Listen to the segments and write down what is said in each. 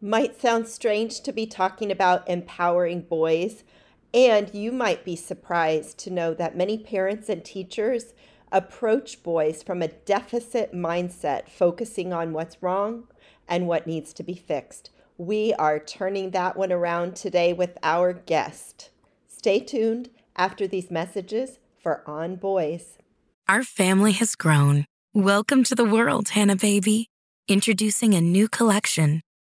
Might sound strange to be talking about empowering boys, and you might be surprised to know that many parents and teachers approach boys from a deficit mindset, focusing on what's wrong and what needs to be fixed. We are turning that one around today with our guest. Stay tuned after these messages for On Boys. Our family has grown. Welcome to the world, Hanna Baby. Introducing a new collection,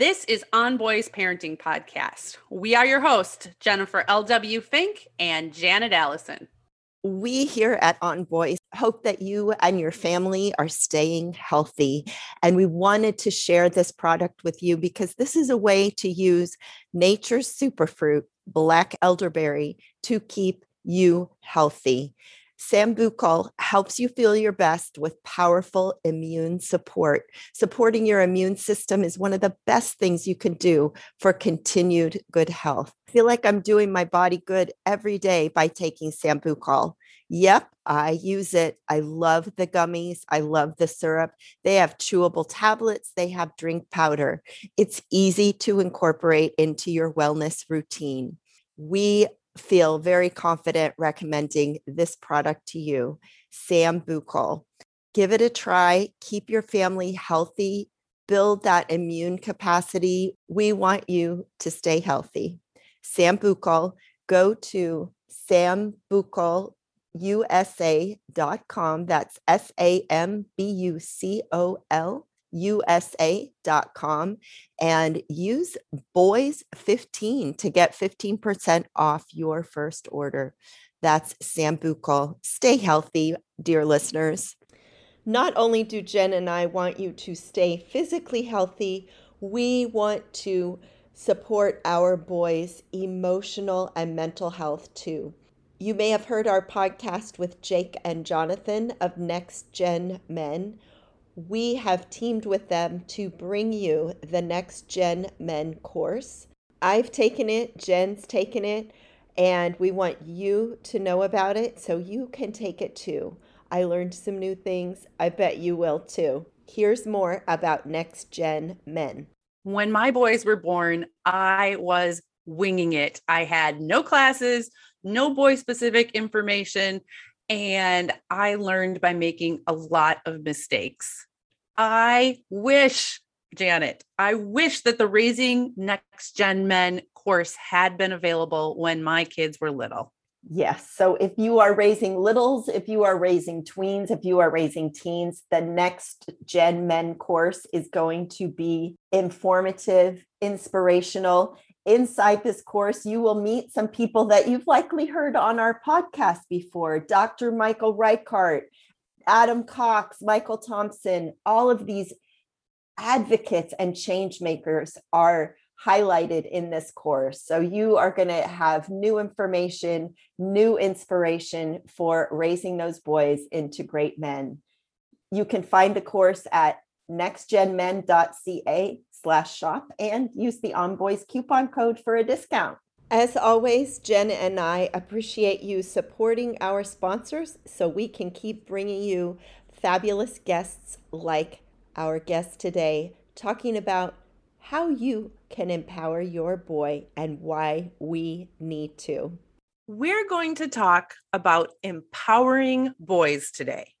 This is On Boys Parenting Podcast. We are your hosts, Jennifer L.W. Fink and Janet Allison. We here at On Boys hope that you and your family are staying healthy. And we wanted to share this product with you because this is a way to use nature's superfruit, black elderberry, to keep you healthy. Sambucol helps you feel your best with powerful immune support. Supporting your immune system is one of the best things you can do for continued good health. I feel like I'm doing my body good every day by taking Sambucol. Yep, I use it. I love the gummies. I love the syrup. They have chewable tablets, they have drink powder. It's easy to incorporate into your wellness routine. We feel very confident recommending this product to you, Sam Sambucol. Give it a try. Keep your family healthy. Build that immune capacity. We want you to stay healthy. Sam Sambucol. Go to sambucolusa.com. That's S A M B U C O L usa.com and use boys 15 to get 15% off your first order. That's sambucol. Stay healthy dear listeners. Not only do jen and i want you to stay physically healthy we want to support our boys emotional and mental health too. You may have heard our podcast with jake and jonathan of next gen men we have teamed with them to bring you the Next Gen Men course. I've taken it, Jen's taken it, and we want you to know about it so you can take it too. I learned some new things. I bet you will too. Here's more about Next Gen Men. When my boys were born, I was winging it. I had no classes, no boy specific information, and I learned by making a lot of mistakes. I wish, Janet, I wish that the Raising Next Gen Men course had been available when my kids were little. Yes. So if you are raising littles, if you are raising tweens, if you are raising teens, the next Gen Men course is going to be informative, inspirational. Inside this course, you will meet some people that you've likely heard on our podcast before Dr. Michael Reichert, Adam Cox, Michael Thompson, all of these advocates and change makers are highlighted in this course. So you are going to have new information, new inspiration for raising those boys into great men. You can find the course at nextgenmen.ca slash shop and use the ONBOYS coupon code for a discount. As always, Jen and I appreciate you supporting our sponsors so we can keep bringing you fabulous guests like our guest today, talking about how you can empower your boy and why we need to. We're going to talk about empowering boys today.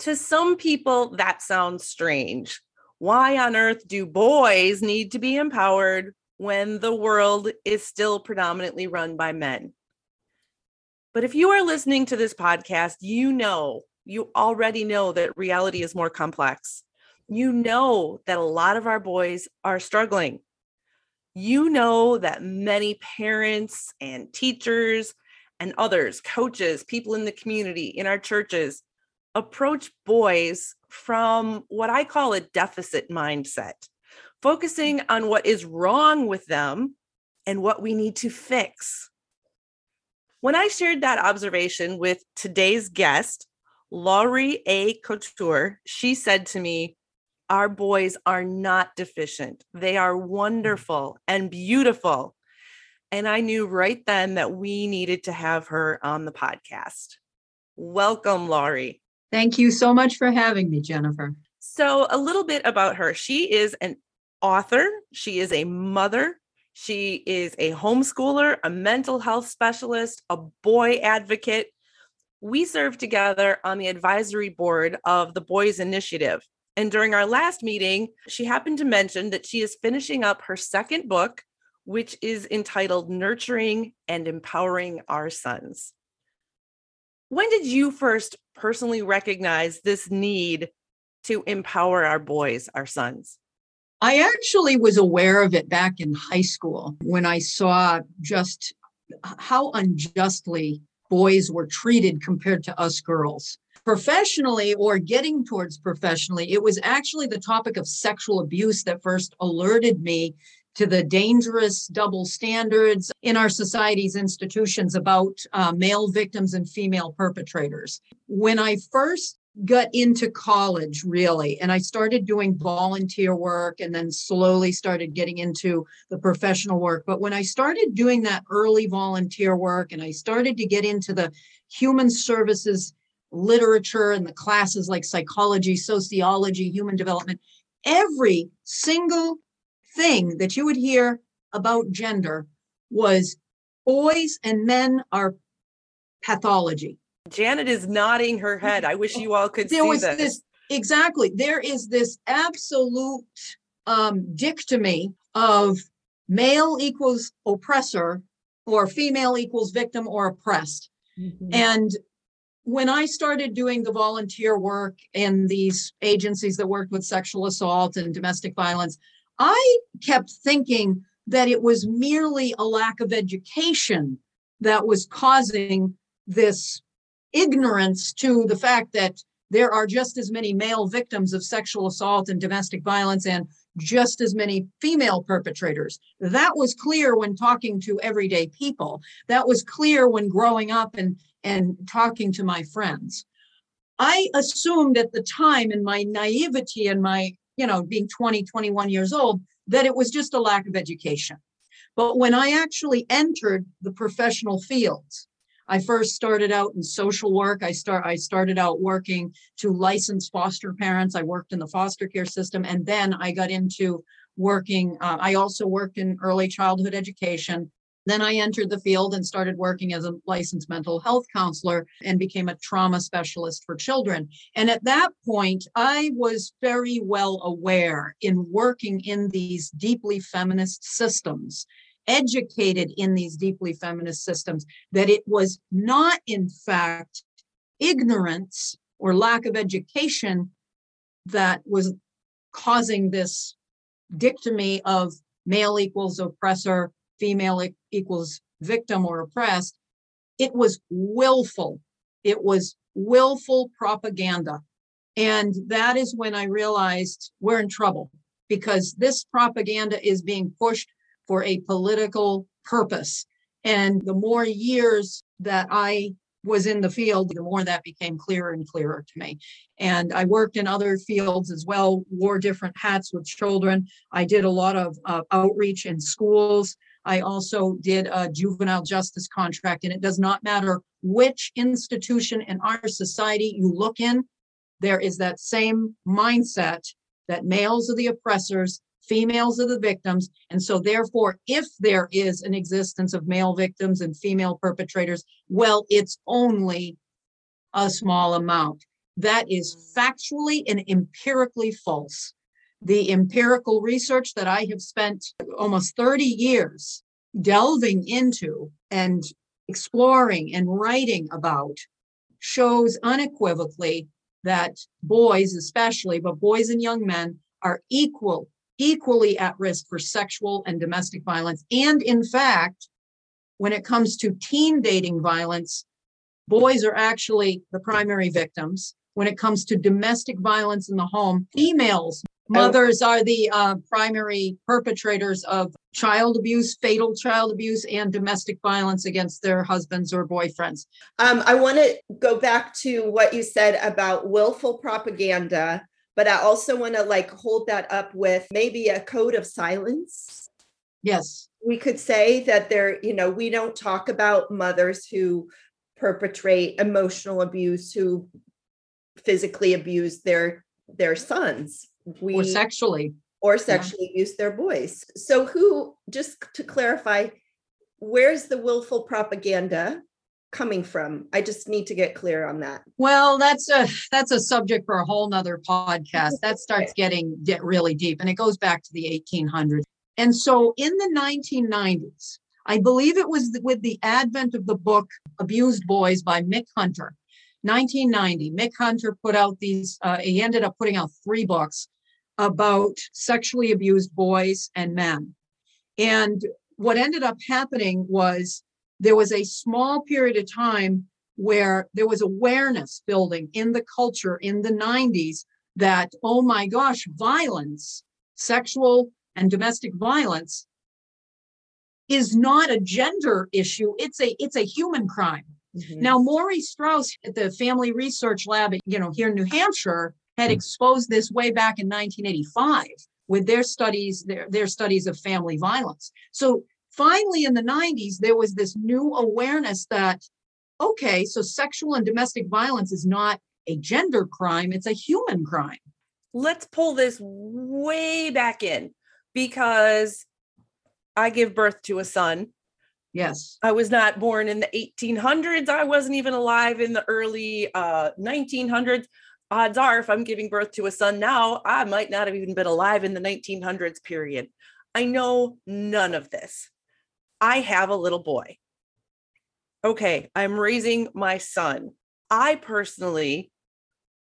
To some people, that sounds strange. Why on earth do boys need to be empowered when the world is still predominantly run by men. But if you are listening to this podcast, you know, you already know that reality is more complex. You know that a lot of our boys are struggling. You know that many parents and teachers and others, coaches, people in the community, in our churches, approach boys from what I call a deficit mindset focusing mm. on what is wrong with them and what we need to fix. When I shared that observation with today's guest, Laurie A. Couture, she said to me, Our boys are not deficient. They are mm. wonderful and beautiful. And I knew right then that we needed to have her on the podcast. Welcome, Laurie. Thank you so much for having me, Jennifer. So, a little bit about her. She is an author, she is a mother, she is a homeschooler, a mental health specialist, a boy advocate. We serve together on the advisory board of the Boys Initiative. And during our last meeting, she happened to mention that she is finishing up her second book, which is entitled Nurturing and Empowering Our Sons. When did you first personally recognize this need to empower our boys, our sons? I actually was aware of it back in high school when I saw just how unjustly boys were treated compared to us girls. Professionally or getting towards professionally, it was actually the topic of sexual abuse that first alerted me to the dangerous double standards in our society's institutions about uh, male victims and female perpetrators. When I first got into college really and i started doing volunteer work and then slowly started getting into the professional work but when i started doing that early volunteer work and i started to get into the human services literature and the classes like psychology sociology human development every single thing that you would hear about gender was boys and men are pathology Janet is nodding her head. I wish you all could there see was this. this. Exactly. There is this absolute um, dichotomy of male equals oppressor or female equals victim or oppressed. Mm-hmm. And when I started doing the volunteer work in these agencies that worked with sexual assault and domestic violence, I kept thinking that it was merely a lack of education that was causing this ignorance to the fact that there are just as many male victims of sexual assault and domestic violence and just as many female perpetrators. That was clear when talking to everyday people. That was clear when growing up and, and talking to my friends. I assumed at the time in my naivety and my, you know, being 20, 21 years old, that it was just a lack of education. But when I actually entered the professional fields, I first started out in social work. I start I started out working to license foster parents. I worked in the foster care system, and then I got into working. Uh, I also worked in early childhood education. Then I entered the field and started working as a licensed mental health counselor and became a trauma specialist for children. And at that point, I was very well aware in working in these deeply feminist systems educated in these deeply feminist systems, that it was not, in fact, ignorance or lack of education that was causing this dichotomy of male equals oppressor, female equals victim or oppressed. It was willful. It was willful propaganda. And that is when I realized we're in trouble because this propaganda is being pushed for a political purpose. And the more years that I was in the field, the more that became clearer and clearer to me. And I worked in other fields as well, wore different hats with children. I did a lot of uh, outreach in schools. I also did a juvenile justice contract, and it does not matter which institution in our society you look in, there is that same mindset that males are the oppressors females are the victims. And so, therefore, if there is an existence of male victims and female perpetrators, well, it's only a small amount. That is factually and empirically false. The empirical research that I have spent almost 30 years delving into and exploring and writing about shows unequivocally that boys, especially, but boys and young men, are equal equally at risk for sexual and domestic violence. And in fact, when it comes to teen dating violence, boys are actually the primary victims. When it comes to domestic violence in the home, females Mothers are the uh, primary perpetrators of child abuse, fatal child abuse, and domestic violence against their husbands or boyfriends. Um, I want to go back to what you said about willful propaganda, but I also want to like hold that up with maybe a code of silence. Yes. We could say that there, you know, we don't talk about mothers who perpetrate emotional abuse, who physically abuse their their sons. We Or sexually. or sexually abuse their boys. So who just to clarify, where's the willful propaganda coming from? I just need to get clear on that. Well, that's a that's a subject for a whole nother podcast. That starts getting get really deep, and it goes back to the 1800s. And so, in the 1990s, I believe it was with the advent of the book "Abused Boys" by Mic Hunter, 1990. Mic Hunter put out these. Uh, he ended up putting out three books about sexually abused boys and men. And what ended up happening was there was a small period of time where there was awareness building in the culture in the 90s that, oh my gosh, violence, sexual and domestic violence is not a gender issue. It's a it's a human crime. Mm-hmm. Now, Murray Straus at the Family Research Lab, you know, here in New Hampshire, had exposed this way back in 1985 with their studies, their, their studies of family violence. So finally in the 90s, there was this new awareness that, okay, so sexual and domestic violence is not a gender crime, it's a human crime. let's pull this way back in because I give birth to a son. Yes. I was not born in the 1800s. I wasn't even alive in the early uh, 1900s. Odds are, if I'm giving birth to a son now, I might not have even been alive in the 1900s period. I know none of this. I have a little boy. Okay, I'm raising my son. I personally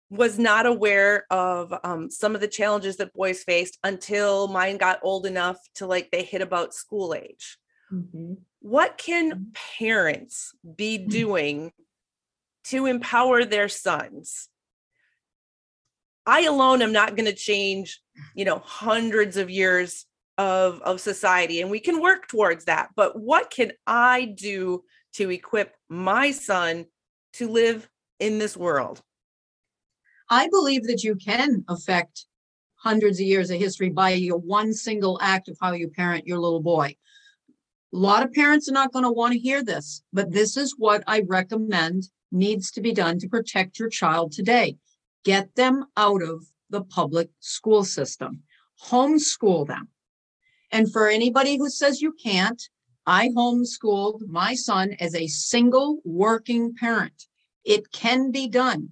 was not aware of um, some of the challenges that boys faced until mine got old enough to like they hit about school age mm-hmm. what can mm-hmm. parents be mm-hmm. doing to empower their sons i alone am not going to change you know hundreds of years of of society and we can work towards that but what can i do to equip my son to live in this world I believe that you can affect hundreds of years of history by your one single act of how you parent your little boy. A lot of parents are not going to want to hear this, but this is what I recommend needs to be done to protect your child today. Get them out of the public school system, homeschool them. And for anybody who says you can't, I homeschooled my son as a single working parent. It can be done.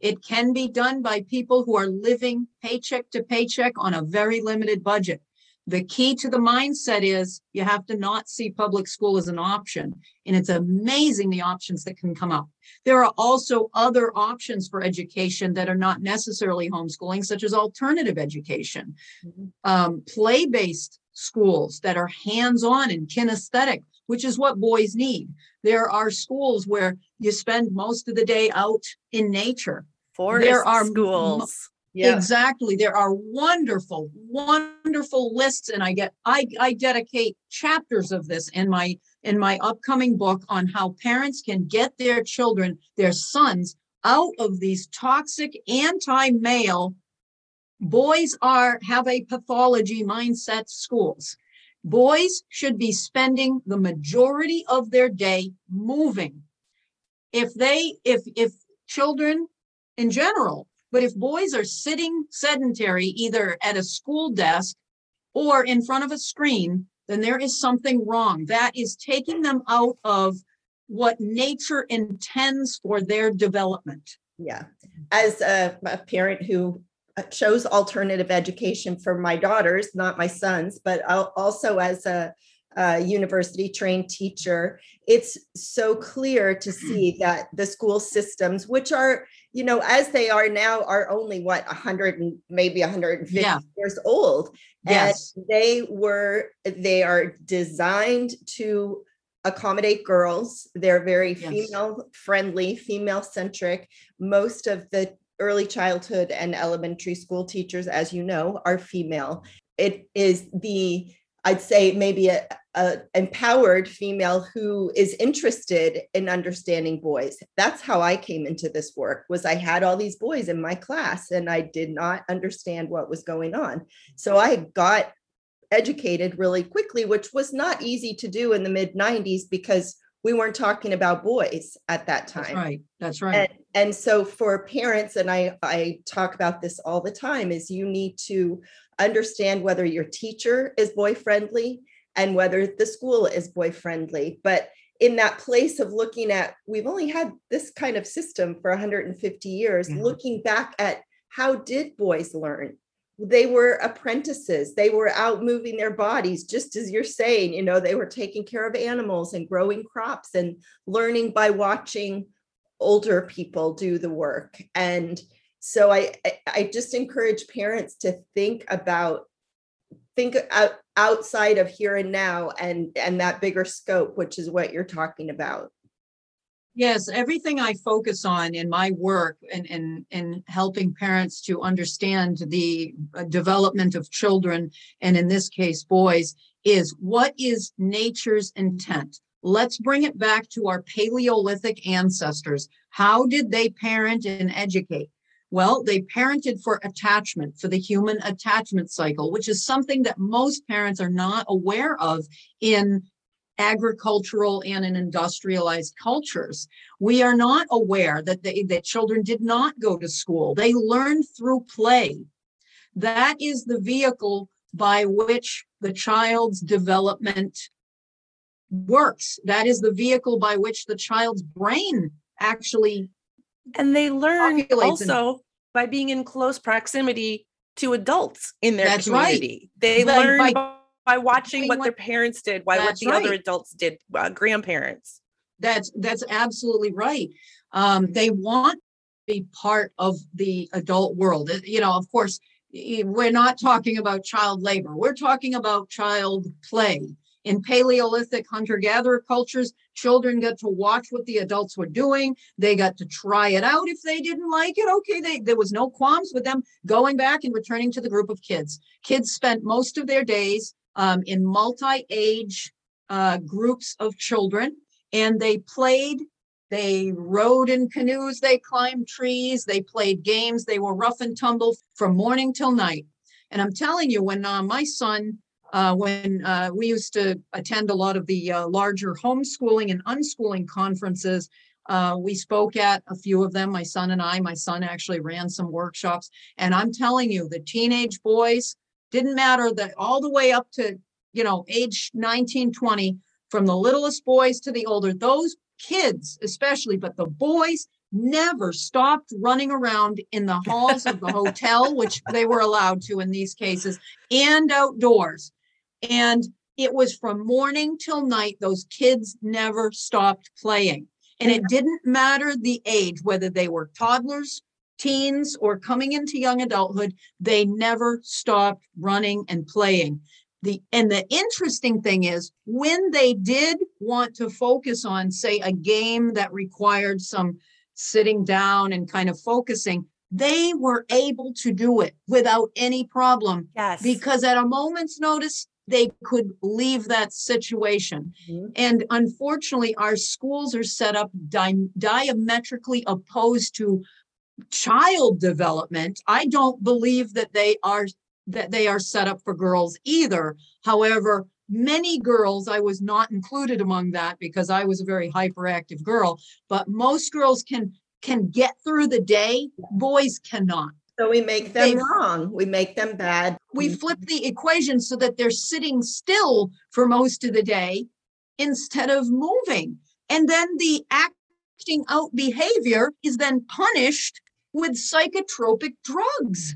It can be done by people who are living paycheck to paycheck on a very limited budget. The key to the mindset is you have to not see public school as an option. And it's amazing the options that can come up. There are also other options for education that are not necessarily homeschooling, such as alternative education, um, play based schools that are hands on and kinesthetic, which is what boys need. There are schools where you spend most of the day out in nature. forest are m- schools Exactly. There are wonderful, wonderful lists, and I get I I dedicate chapters of this in my in my upcoming book on how parents can get their children, their sons, out of these toxic anti-male boys are have a pathology mindset schools. Boys should be spending the majority of their day moving. If they if if children in general but if boys are sitting sedentary, either at a school desk or in front of a screen, then there is something wrong. That is taking them out of what nature intends for their development. Yeah. As a, a parent who uh, chose alternative education for my daughters, not my sons, but also as a, a university trained teacher, it's so clear to see that the school systems, which are, you know, as they are now, are only what 100 and maybe 150 Yeah. years old. Yes. And they were, they are designed to accommodate girls. They're very Yes. female friendly, female centric. Most of the early childhood and elementary school teachers, as you know, are female. It is the I'd say maybe a, a, empowered female who is interested in understanding boys. That's how I came into this work. Was I had all these boys in my class and I did not understand what was going on. So I got educated really quickly, which was not easy to do in the mid 90s because we weren't talking about boys at that time. That's right. That's right. And, and so for parents, and I, I talk about this all the time, is you need to understand whether your teacher is boy friendly and whether the school is boy friendly. But in that place of looking at, we've only had this kind of system for 150 years, Mhm. looking back at how did boys learn? They were apprentices. They were out moving their bodies, just as you're saying, you know, they were taking care of animals and growing crops and learning by watching older people do the work. And so I, I- just encourage parents to think about, think out, outside of here and now and, and that bigger scope, which is what you're talking about. Yes, everything I focus on in my work and in, in helping parents to understand the uh, development of children, and in this case, boys, is what is nature's intent? Let's bring it back to our Paleolithic ancestors. How did they parent and educate? Well, they parented for attachment, for the human attachment cycle, which is something that most parents are not aware of in agricultural and in industrialized cultures. We are not aware that they, that children did not go to school. They learned through play. That is the vehicle by which the child's development works. That is the vehicle by which the child's brain actually And they learn Populates in- also by being in close proximity to adults in their That's right. community. They By- learn by by, by watching what what- their parents did, why what the other adults did, uh, grandparents. That's that's absolutely right. Um, they want to be part of the adult world. Uh, You know, of course, we're not talking about child labor. We're talking about child play. In Paleolithic hunter-gatherer cultures, children got to watch what the adults were doing. They got to try it out. If they didn't like it, okay, they, there was no qualms with them going back and returning to the group of kids. Kids spent most of their days um, in multi-age uh, groups of children and they played they rode in canoes they climbed trees they played games they were rough and tumble from morning till night and i'm telling you when uh, my son uh, when uh, we used to attend a lot of the uh, larger homeschooling and unschooling conferences uh, we spoke at a few of them my son and i my son actually ran some workshops and i'm telling you the teenage boys didn't matter that all the way up to you know age 19 20 from the littlest boys to the older, those kids especially, but the boys never stopped running around in the halls of the hotel, which they were allowed to in these cases, and outdoors. And it was from morning till night, those kids never stopped playing. And it didn't matter the age, whether they were toddlers, teens, or coming into young adulthood, they never stopped running and playing the and the interesting thing is when they did want to focus on say a game that required some sitting down and kind of focusing they were able to do it without any problem Yes. because at a moment's notice they could leave that situation Mhm. and unfortunately our schools are set up di- diametrically opposed to child development i don't believe that they are that they are set up for girls either. However, many girls, I was not included among that because I was a very hyperactive girl, but most girls can can get through the day. Boys cannot. So we make them They- wrong. We make them bad. We flip the equation so that they're sitting still for most of the day instead of moving. And then the acting out behavior is then punished with psychotropic drugs.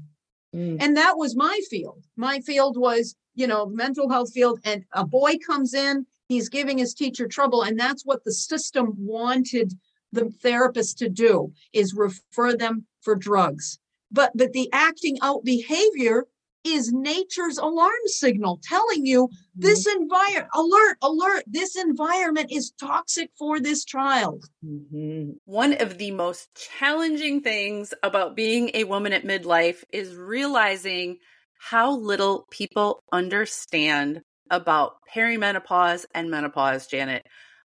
Mm. And that was my field. My field was, you know, mental health field. And a boy comes in, he's giving his teacher trouble. And that's what the system wanted the therapist to do is refer them for drugs. But but the acting out behavior is nature's alarm signal telling you this environment alert alert this environment is toxic for this child. Mm-hmm. one of the most challenging things about being a woman at midlife is realizing how little people understand about perimenopause and menopause janet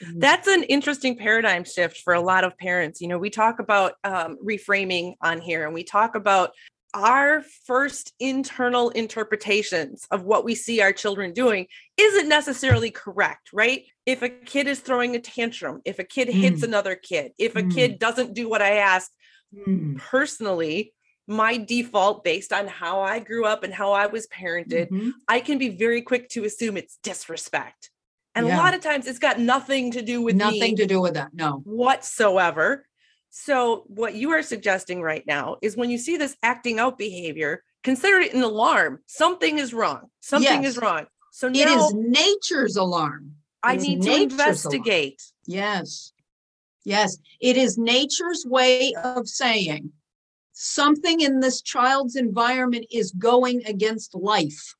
Mm-hmm. That's an interesting paradigm shift for a lot of parents. You know, we talk about um, reframing on here and we talk about our first internal interpretations of what we see our children doing isn't necessarily correct, right? If a kid is throwing a tantrum, if a kid hits mm. another kid, if a mm. kid doesn't do what I asked, mm. personally, my default based on how I grew up and how I was parented, mm-hmm. I can be very quick to assume it's disrespect. And yeah. a lot of times it's got nothing to do with nothing to do with that. No. Whatsoever. So what you are suggesting right now is when you see this acting out behavior, consider it an alarm. Something is wrong. Something yes. is wrong. So now it is nature's alarm. I need to investigate. Alarm. Yes. Yes. It is nature's way of saying something in this child's environment is going against life.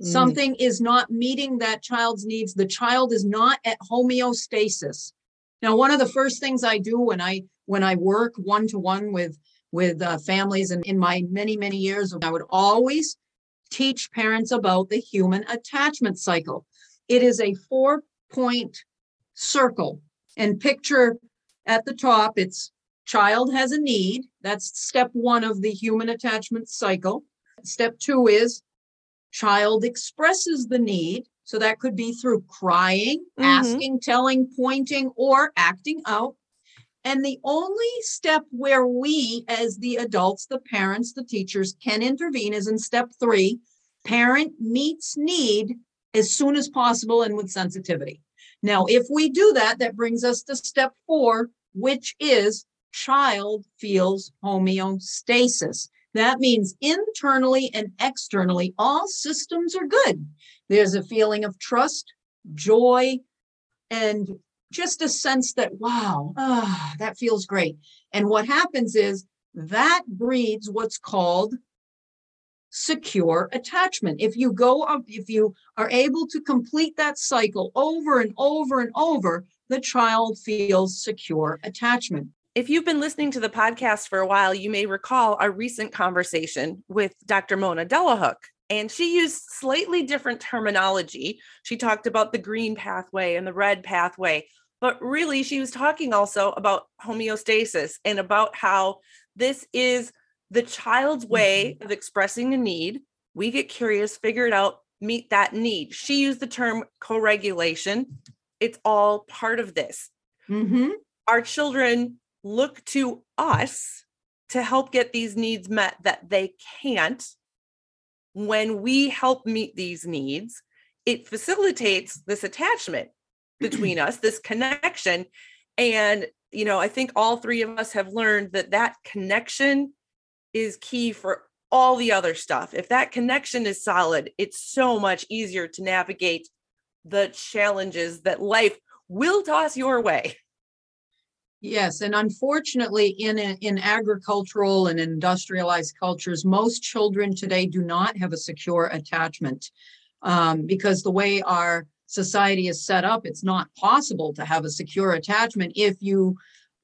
Mm. Something is not meeting that child's needs. The child is not at homeostasis. Now, one of the first things I do when I when I work one to one with with uh, families and in my many many years, I would always teach parents about the human attachment cycle. It is a four point circle, and picture at the top. It's child has a need. That's step one of the human attachment cycle. Step two is child expresses the need. So that could be through crying, mm-hmm. asking, telling, pointing, or acting out. And the only step where we, as the adults, the parents, the teachers, can intervene is in step three parent meets need as soon as possible and with sensitivity. Now, if we do that, that brings us to step four, which is child feels homeostasis. That means internally and externally, all systems are good. There's a feeling of trust, joy, and just a sense that, wow, ah, that feels great. And what happens is that breeds what's called secure attachment. If you go up, if you are able to complete that cycle over and over and over, the child feels secure attachment. If you've been listening to the podcast for a while, you may recall a recent conversation with Dr. Mona Delahooke. And she used slightly different terminology. She talked about the green pathway and the red pathway, but really she was talking also about homeostasis and about how this is the child's way mm-hmm. of expressing a need. We get curious, figure it out, meet that need. She used the term co regulation. It's all part of this. Mm-hmm. Our children look to us to help get these needs met that they can't. When we help meet these needs, it facilitates this attachment between us, this connection. And, you know, I think all three of us have learned that that connection is key for all the other stuff. If that connection is solid, it's so much easier to navigate the challenges that life will toss your way. Yes, and unfortunately, in in agricultural and industrialized cultures, most children today do not have a secure attachment um, because the way our society is set up, it's not possible to have a secure attachment if you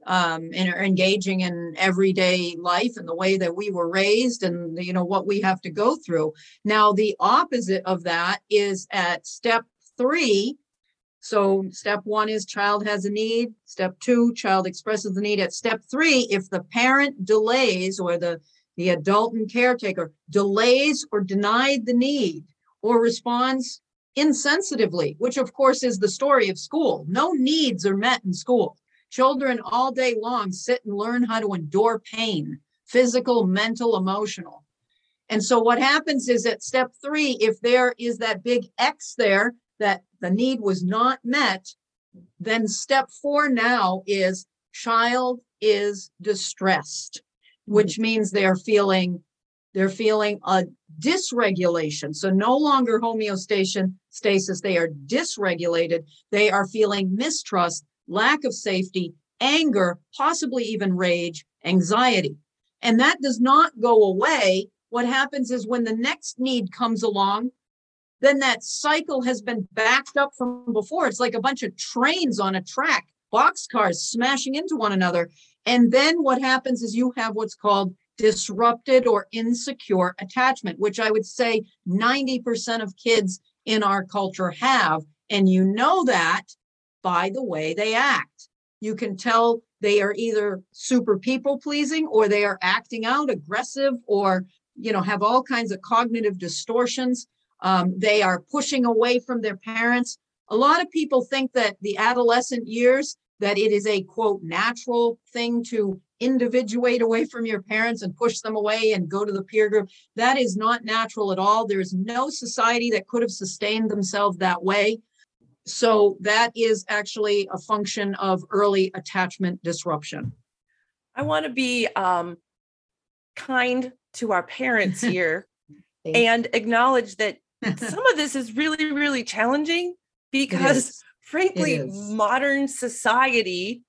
um, and are engaging in everyday life and the way that we were raised and you know what we have to go through. Now, the opposite of that is at step three. So, step one is child has a need. Step two, child expresses the need. At step three, if the parent delays or the the adult and caretaker delays or denied the need or responds insensitively, which of course is the story of school. No needs are met in school. Children all day long sit and learn how to endure pain, physical, mental, emotional. And so what happens is at step three, if there is that big X there that the need was not met, then step four now is child is distressed, which mm-hmm. means they're feeling they're feeling a dysregulation. So no longer homeostasis, stasis, they are dysregulated. They are feeling mistrust, lack of safety, anger, possibly even rage, anxiety. And that does not go away. What happens is when the next need comes along, then that cycle has been backed up from before. It's like a bunch of trains on a track, boxcars smashing into one another. And then what happens is you have what's called disrupted or insecure attachment, which I would say 90% of kids in our culture have. And you know that by the way they act. You can tell they are either super people pleasing or they are acting out aggressive or you know have all kinds of cognitive distortions um, they are pushing away from their parents. A lot of people think that the adolescent years that it is a quote natural thing to individuate away from your parents and push them away and go to the peer group. That is not natural at all. There is no society that could have sustained themselves that way. So that is actually a function of early attachment disruption. I want to be um, kind to our parents here and acknowledge that some of this is really, really challenging because, frankly, modern society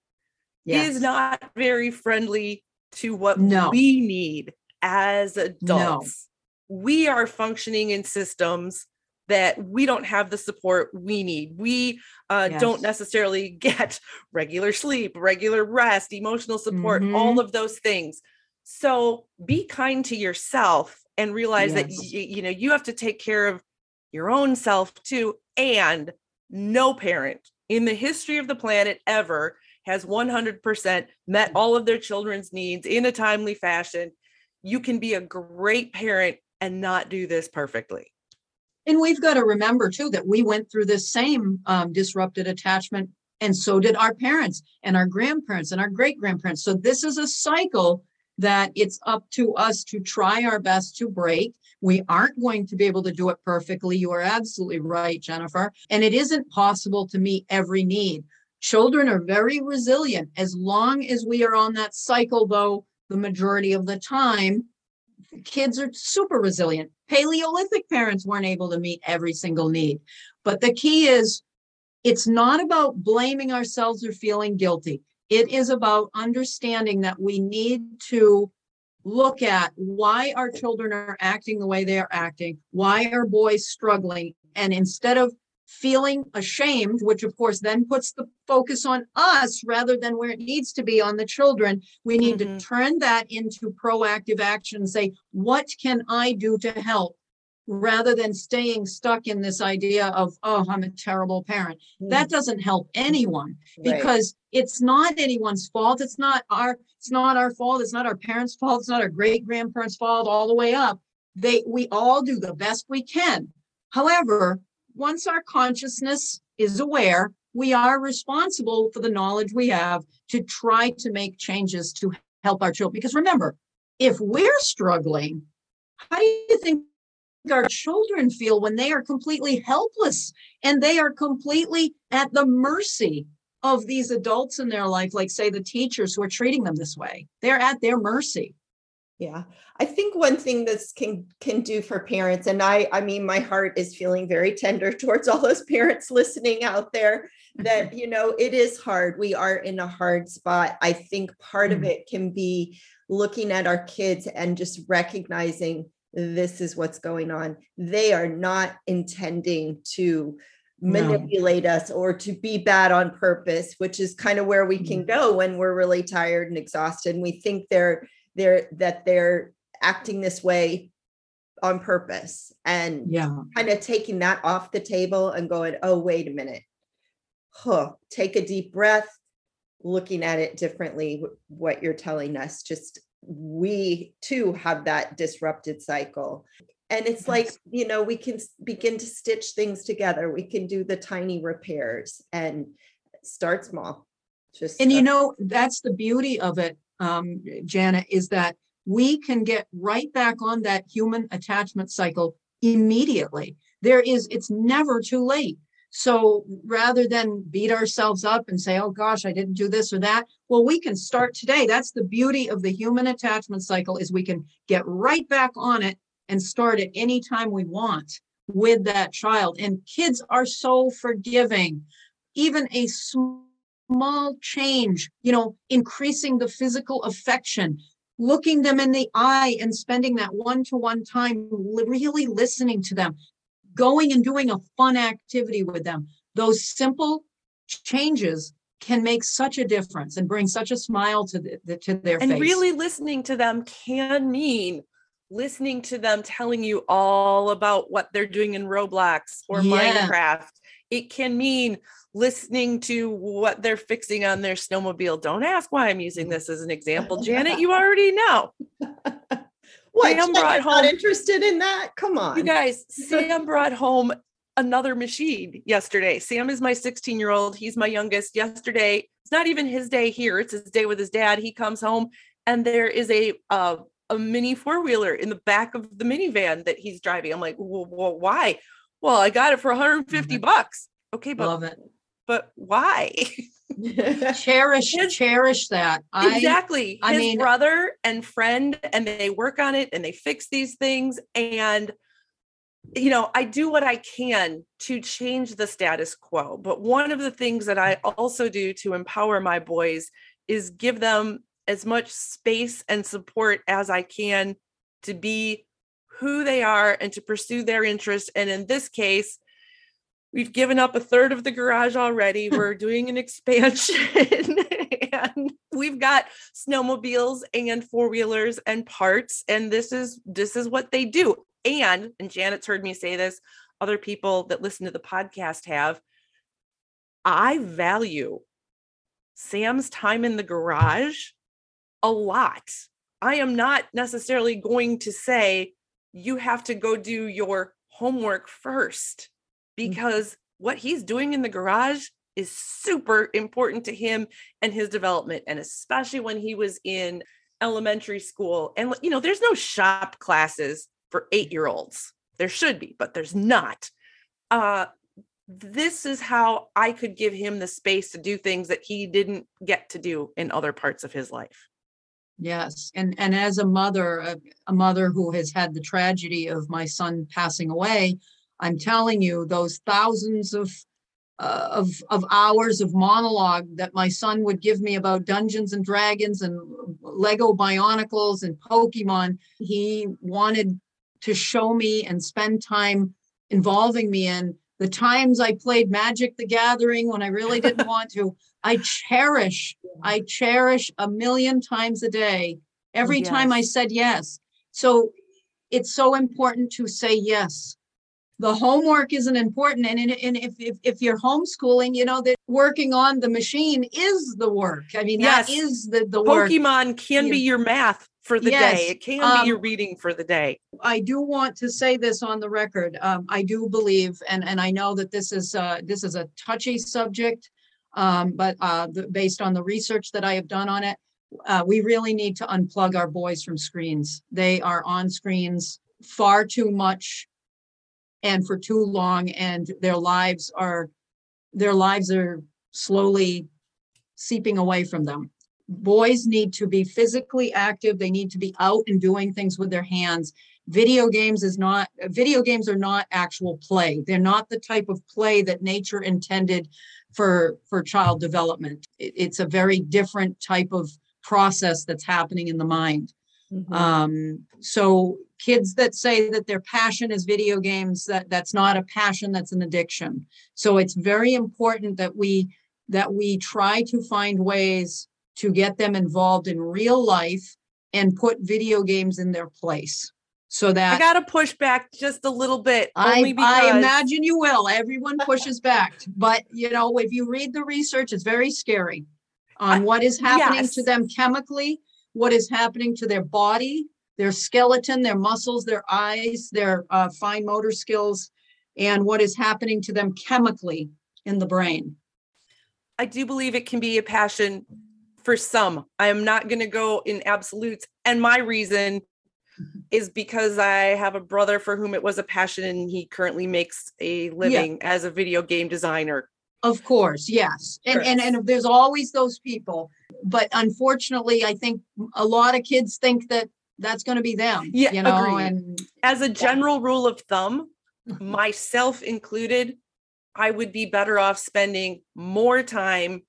yes. is not very friendly to what no. we need as adults. No. We are functioning in systems that we don't have the support we need. We uh, yes. don't necessarily get regular sleep, regular rest, emotional support, mm-hmm. all of those things. So be kind to yourself and realize yes. that y- you know you have to take care of your own self too. And no parent in the history of the planet ever has 100% met all of their children's needs in a timely fashion. You can be a great parent and not do this perfectly. And we've got to remember too that we went through this same um, disrupted attachment, and so did our parents and our grandparents and our great grandparents. So this is a cycle that it's up to us to try our best to break. We aren't going to be able to do it perfectly. You are absolutely right, Jennifer. And it isn't possible to meet every need. Children are very resilient as long as we are on that cycle, though, the majority of the time kids are super resilient. Paleolithic parents weren't able to meet every single need. But the key is it's not about blaming ourselves or feeling guilty. It is about understanding that we need to look at why our children are acting the way they are acting, why are boys struggling, and instead of feeling ashamed, which of course then puts the focus on us rather than where it needs to be on the children. We need Mhm. to turn that into proactive action and say, what can I do to help? Rather than staying stuck in this idea of, oh, I'm a terrible parent. Hmm. That doesn't help anyone Right. because it's not anyone's fault. It's not our, it's not our fault. It's not our parents' fault. It's not our great grandparents' fault all the way up. They, we all do the best we can. However, once our consciousness is aware, we are responsible for the knowledge we have to try to make changes to help our children. Because remember, if we're struggling, how do you think our children feel when they are completely helpless and they are completely at the mercy of these adults in their life, like say the teachers who are treating them this way? They're at their mercy. Yeah. I think one thing this can can do for parents, and I I mean my heart is feeling very tender towards all those parents listening out there that you know it is hard. We are in a hard spot. I think part of Mm. it can be looking at our kids and just recognizing this is what's going on. They are not intending to No. manipulate us or to be bad on purpose, which is kind of where we can mm-hmm. go when we're really tired and exhausted. And we think they're they're that they're acting this way on purpose and Yeah. kind of taking that off the table and going, oh, wait a minute. Huh. Take a deep breath, looking at it differently, what you're telling us. Just we too have that disrupted cycle. And it's like, you know, we can begin to stitch things together. We can do the tiny repairs and start small. Just And you know, that's the beauty of it, um, Janet, is that we can get right back on that human attachment cycle immediately. There is, it's never too late. So rather than beat ourselves up and say, oh gosh, I didn't do this or that, well, we can start today. That's the beauty of the human attachment cycle is we can get right back on it and start at any time we want with that child. And kids are so forgiving. Even a small change, you know, increasing the physical affection, looking them in the eye and spending that one to one time, really listening to them, going and doing a fun activity with them. Those simple changes can make such a difference and bring such a smile to the, the- to their and face. And really listening to them can mean listening to them telling you all about what they're doing in Roblox or Yeah. Minecraft. It can mean listening to what they're fixing on their snowmobile. Don't ask why I'm using this as an example. Janet, you already know. what? Sam brought you're not home- interested in that? Come on. You guys, Sam brought home another machine yesterday. Sam is my 16 year old. He's my youngest. Yesterday, it's not even his day here. It's his day with his dad. He comes home and there is a uh, a mini four wheeler in the back of the minivan that he's driving. I'm like, well, why? Well, I got it for 150 bucks. Okay, but Love it. but why? Cherish, His- cherish that. I, exactly. I His mean- brother and friend, and they work on it and they fix these things. And, you know, I do what I can to change the status quo. But one of the things that I also do to empower my boys is give them as much space and support as I can to be who they are and to pursue their interests. And in this case, we've given up a third of the garage already. We're doing an expansion and we've got snowmobiles and four-wheelers and parts and this is this is what they do. And and Janet's heard me say this, other people that listen to the podcast have I value Sam's time in the garage a lot. I am not necessarily going to say you have to go do your homework first because what he's doing in the garage is super important to him and his development and especially when he was in elementary school. And you know there's no shop classes for 8-year-olds there should be but there's not. Uh this is how I could give him the space to do things that he didn't get to do in other parts of his life. Yes, and and as a mother, a, a mother who has had the tragedy of my son passing away, I'm telling you, those thousands of uh, of of hours of monologue that my son would give me about Dungeons and Dragons and Lego Bionicles and Pokemon, he wanted to show me and spend time involving me in the times I played Magic the Gathering when I really didn't want to. I cherish, I cherish a million times a day every time I said yes. So it's so important to say yes. The homework isn't important. And, in- and if, if, if you're homeschooling, you know, that working on the machine is the work. I mean, that Yes. is the, the work. Pokemon can Yeah. be your math for the Yes, day. It can um, be your reading for the day. I do want to say this on the record. Um, I do believe, and, and I know that this is, uh, this is a touchy subject. Um, but, uh, the, based on the research that I have done on it, uh, we really need to unplug our boys from screens. They are on screens far too much and for too long, and their lives are, their lives are slowly seeping away from them. Boys need to be physically active. They need to be out and doing things with their hands video games is not video games are not actual play they're not the type of play that nature intended for for child development It- it's a very different type of process that's happening in the mind Mhm. um so kids that say that their passion is video games that that's not a passion that's an addiction so it's very important that we that we try to find ways to get them involved in real life and put video games in their place so that I got to push back just a little bit. I, I imagine you will. Everyone pushes back, but you know, if you read the research, it's very scary on what is happening to them chemically, what is happening to their body, their skeleton, their muscles, their eyes, their uh, fine motor skills, and what is happening to them chemically in the brain. I do believe it can be a passion for some. I am not going to go in absolutes. And my reason Mm-hmm. is because I have a brother for whom it was a passion and he currently makes a living as a video game designer. Of course, yes. And, and, and there's always those people, but unfortunately, I think a lot of kids think that that's going to be them, Yeah, you know, agreed. and As a general rule of thumb, myself included, I would be better off spending more time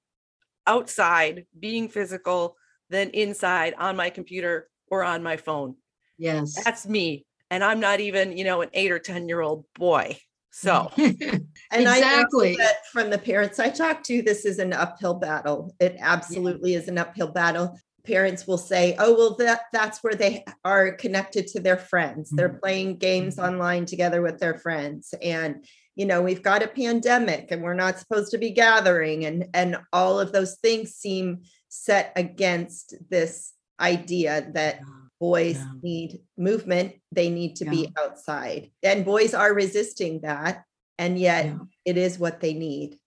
outside being physical than inside on my computer or on my phone. yes. That's me. And I'm not even, you know, an eight or 10 year old boy. So And I know Exactly. that from the parents I talk to, this is an uphill battle. It absolutely is an uphill battle. Parents will say, "Oh, well, that that's where they are connected to their friends. They're mm-hmm. playing games mm-hmm. online together with their friends, and you know, we've got a pandemic, and we're not supposed to be gathering, and and all of those things seem set against this idea that boys Yeah. need movement they need to be outside and boys are resisting that and yet Yeah. it is what they need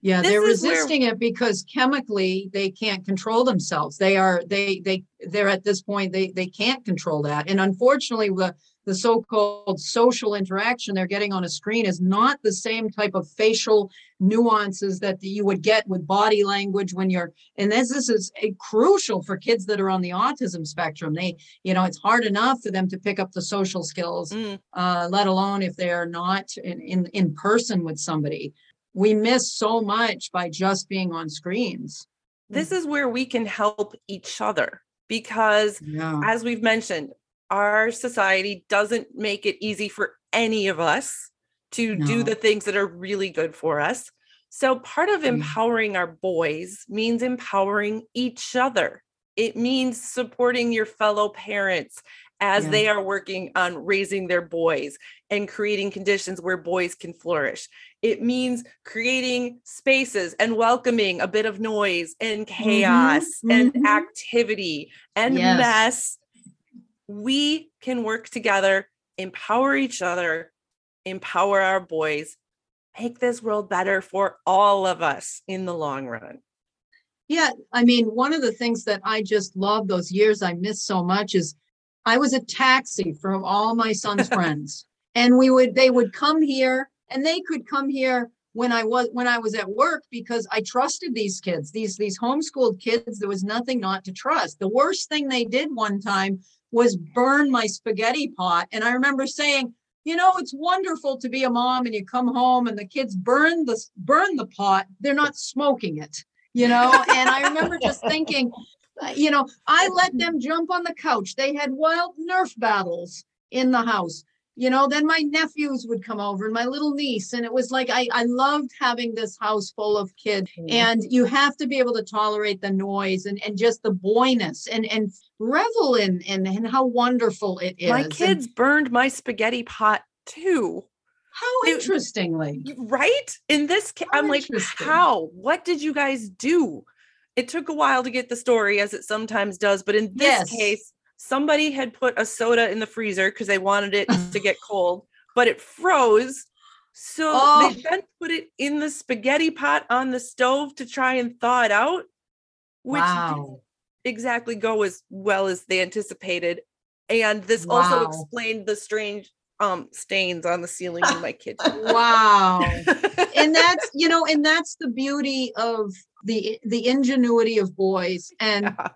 Yeah, This they're is where- resisting it because chemically they can't control themselves. They are they they they're at this point they they can't control that. And unfortunately, the the so-called social interaction they're getting on a screen is not the same type of facial nuances that you would get with body language when you're and this this is crucial for kids that are on the autism spectrum. They, you know, it's hard enough for them to pick up the social skills mm, uh, let alone if they are not in, in, in person with somebody. We miss so much by just being on screens. this is where we can help each other because, Yeah. as we've mentioned, our society doesn't make it easy for any of us to do the things that are really good for us. So, part of empowering our boys means empowering each other. It means supporting your fellow parents as Yeah. they are working on raising their boys and creating conditions where boys can flourish. It means creating spaces and welcoming a bit of noise and chaos and mhm. activity and Yes. mess. We can work together, empower each other, empower our boys, make this world better for all of us in the long run. Yeah. I mean, one of the things that I just love those years I miss so much is I was a taxi for all my son's friends. And we would, they would come here and they could come here when I was, when I was at work because I trusted these kids, these, these homeschooled kids. There was nothing not to trust. The worst thing they did one time was burn my spaghetti pot. And I remember saying, you know, it's wonderful to be a mom and you come home and the kids burn the, burn the pot. They're not smoking it, you know? And I remember just thinking, uh, you know, I let them jump on the couch. They had wild Nerf battles in the house. You know then my nephews would come over and my little niece and it was like i i loved having this house full of kids Mhm. and you have to be able to tolerate the noise and and just the boyness and and revel in in, in how wonderful it is My And kids burned my spaghetti pot too. how They- interestingly Right? In this ca- I'm like, how? What did you guys do? It took a while to get the story as it sometimes does, but in this Yes. case, somebody had put a soda in the freezer because they wanted it to get cold, but it froze. So Oh. they then put it in the spaghetti pot on the stove to try and thaw it out, which didn't wow exactly go as well as they anticipated. And this also explained the strange um stains on the ceiling in my kitchen. wow and that's you know and that's the beauty of the the ingenuity of boys and Yeah.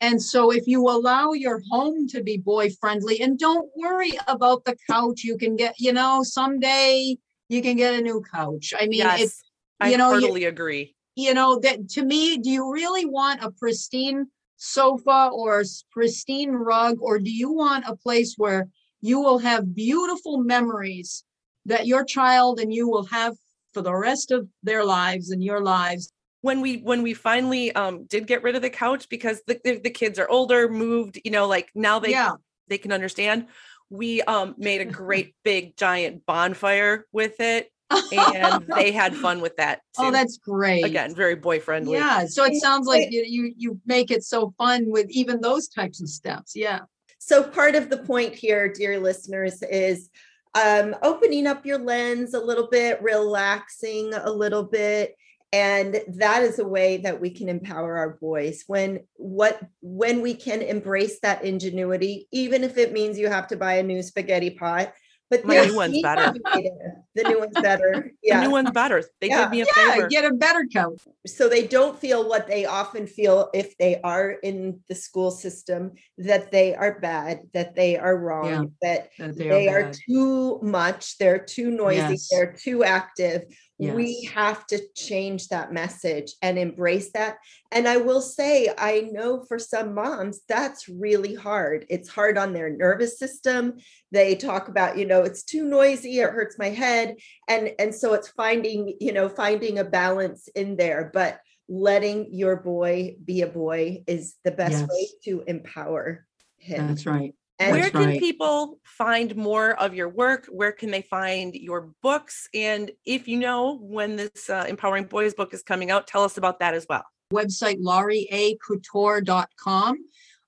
And so if you allow your home to be boy friendly and don't worry about the couch you can get you know someday you can get a new couch i mean yes, it's I you know, you- agree. you know that to me do you really want a pristine sofa or s- pristine rug or do you want a place where you will have beautiful memories that your child and you will have for the rest of their lives and your lives When we when we finally um did get rid of the couch because the, the, the kids are older, moved, you know, like now they yeah they can understand. We um made a great big giant bonfire with it and they had fun with that too. oh that's great again very boy friendly. yeah so it sounds like you, you you make it so fun with even those types of steps yeah So part of the point here, dear listeners, is um, opening up your lens a little bit, relaxing a little bit, and that is a way that we can empower our boys. When what when we can embrace that ingenuity, even if it means you have to buy a new spaghetti pot. But My new one's better. to be there. The new one's better. The new one's better. They Yeah. did me a yeah favor. get a better couch so they don't feel what they often feel if they are in the school system that they are bad, that they are wrong, that that they are, bad. too much, they're too noisy, Yes. they're too active. We have to change that message and embrace that. And I will say, I know for some moms, that's really hard. It's hard on their nervous system. They talk about, you know, it's too noisy, it hurts my head. And and so it's finding, you know, finding a balance in there, but letting your boy be a boy is the best way to empower him. that's right And Where can right. people find more of your work? Where can they find your books? And if you know when this uh, Empowering Boys book is coming out, tell us about that as well. website laurieacouture.com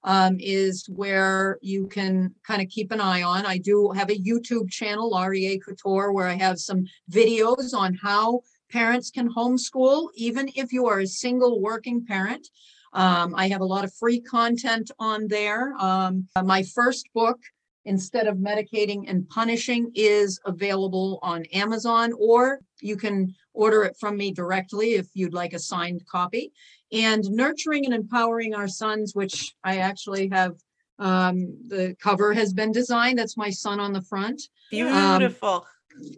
um, is where you can kind of keep an eye on. I do have a YouTube channel, Laurie A. Couture, where I have some videos on how parents can homeschool, even if you are a single working parent. Um, I have a lot of free content on there. Um, my first book, Instead of Medicating and Punishing, is available on Amazon, or you can order it from me directly if you'd like a signed copy and nurturing and empowering our sons, which I actually have. Um, the cover has been designed. That's my son on the front. Um, Beautiful.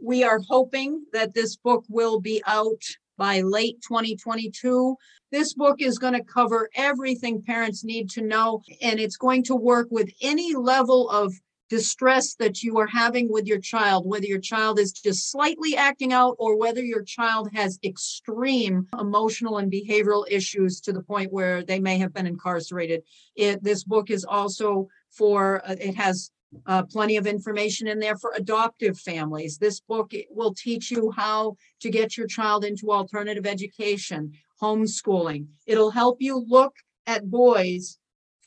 We are hoping that this book will be out by late 2022. This book is going to cover everything parents need to know, and it's going to work with any level of distress that you are having with your child, whether your child is just slightly acting out or whether your child has extreme emotional and behavioral issues to the point where they may have been incarcerated. It, this book is also for, uh, it has uh, plenty of information in there for adoptive families. This book will teach you how to get your child into alternative education, homeschooling. It'll help you look at boys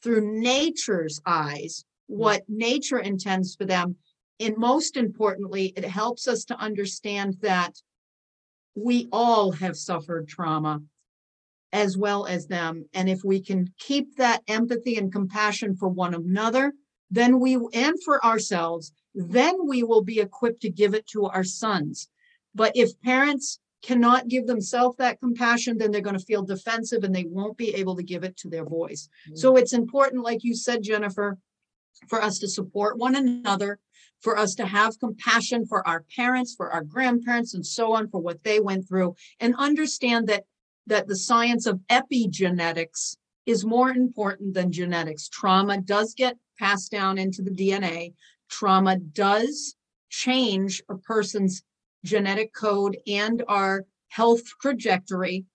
through nature's eyes, what nature intends for them. And most importantly, it helps us to understand that we all have suffered trauma as well as them. And if we can keep that empathy and compassion for one another, then we, and for ourselves, then we will be equipped to give it to our sons. But if parents cannot give themselves that compassion, then they're going to feel defensive and they won't be able to give it to their boys. Mm. So it's important, like you said, Jennifer, for us to support one another, for us to have compassion for our parents, for our grandparents, and so on, for what they went through, and understand that that the science of epigenetics is more important than genetics. Trauma does get passed down into the DNA. trauma does change a person's genetic code and our health trajectory.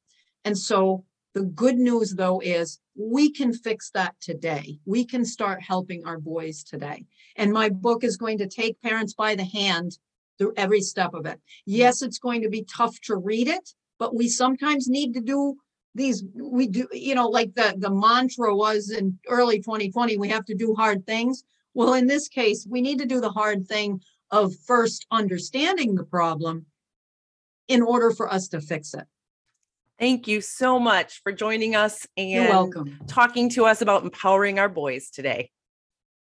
And so the good news, though, is we can fix that today. We can start helping our boys today. And my book is going to take parents by the hand through every step of it. Yes, it's going to be tough to read it, but we sometimes need to do these we do you know like the the mantra was in early 2020 we have to do hard things. Well in this case we need to do the hard thing of first understanding the problem in order for us to fix it. Thank you so much for joining us and you're welcome. talking to us about empowering our boys today.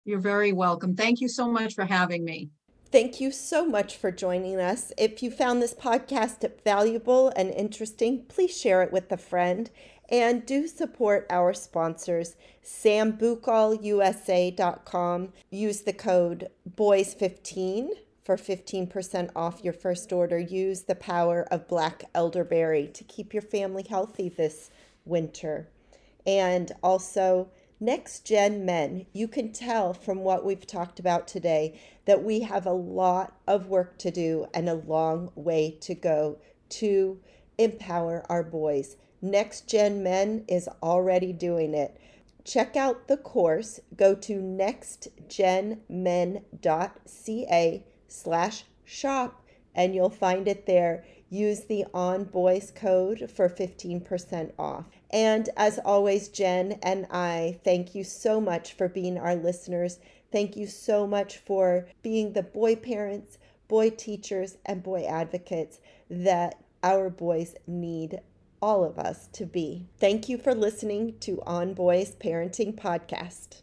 you're very welcome. Thank you so much for having me Thank you so much for joining us. If you found this podcast valuable and interesting, please share it with a friend and do support our sponsors, sambucolusa.com. Use the code BOYS15 for 15% off your first order. Use the power of black elderberry to keep your family healthy this winter. And also, Next Gen Men, you can tell from what we've talked about today that we have a lot of work to do and a long way to go to empower our boys. Next Gen Men is already doing it. Check out the course. Go to nextgenmen.ca slash shop and you'll find it there. Use the ONBOYS code for 15% off. And as always, Jen and I thank you so much for being our listeners. Thank you so much for being the boy parents, boy teachers, and boy advocates that our boys need all of us to be. Thank you for listening to On Boys Parenting Podcast.